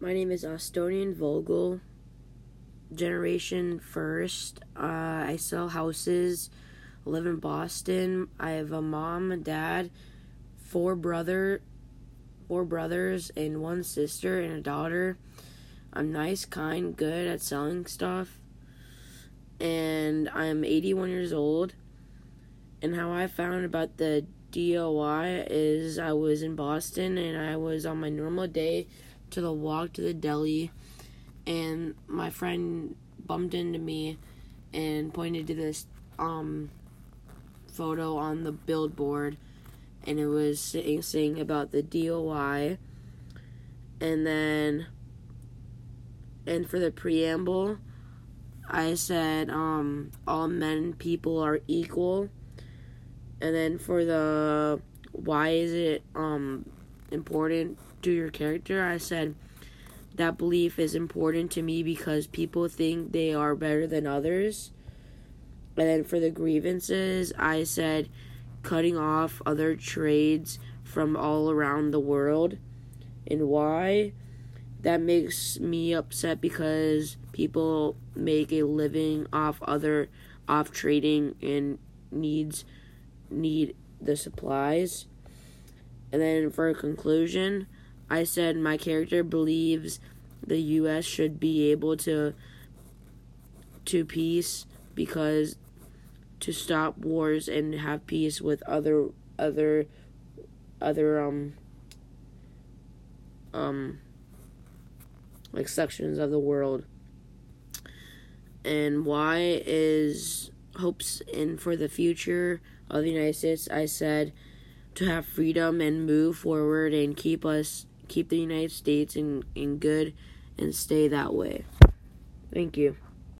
My name is Estonian Vogel, generation first. Uh, I sell houses, live in Boston. I have a mom a dad, four brother, four brothers, and one sister and a daughter. I'm nice, kind, good at selling stuff, and I'm 81 years old. And how I found about the DOI is I was in Boston and I was on my normal day to the walk to the deli, and my friend bumped into me and pointed to this um photo on the billboard, and it was saying, saying about the DOI, and then and for the preamble, I said um all men people are equal, and then for the why is it um important to your character, I said that belief is important to me because people think they are better than others. And then for the grievances, I said cutting off other trades from all around the world. And why? That makes me upset because people make a living off other off trading and needs need the supplies. And then for a conclusion, I said my character believes the US should be able to to peace because to stop wars and have peace with other other other um um like sections of the world. And why is hopes in for the future of the United States? I said to have freedom and move forward and keep us keep the United States in, in good and stay that way. Thank you.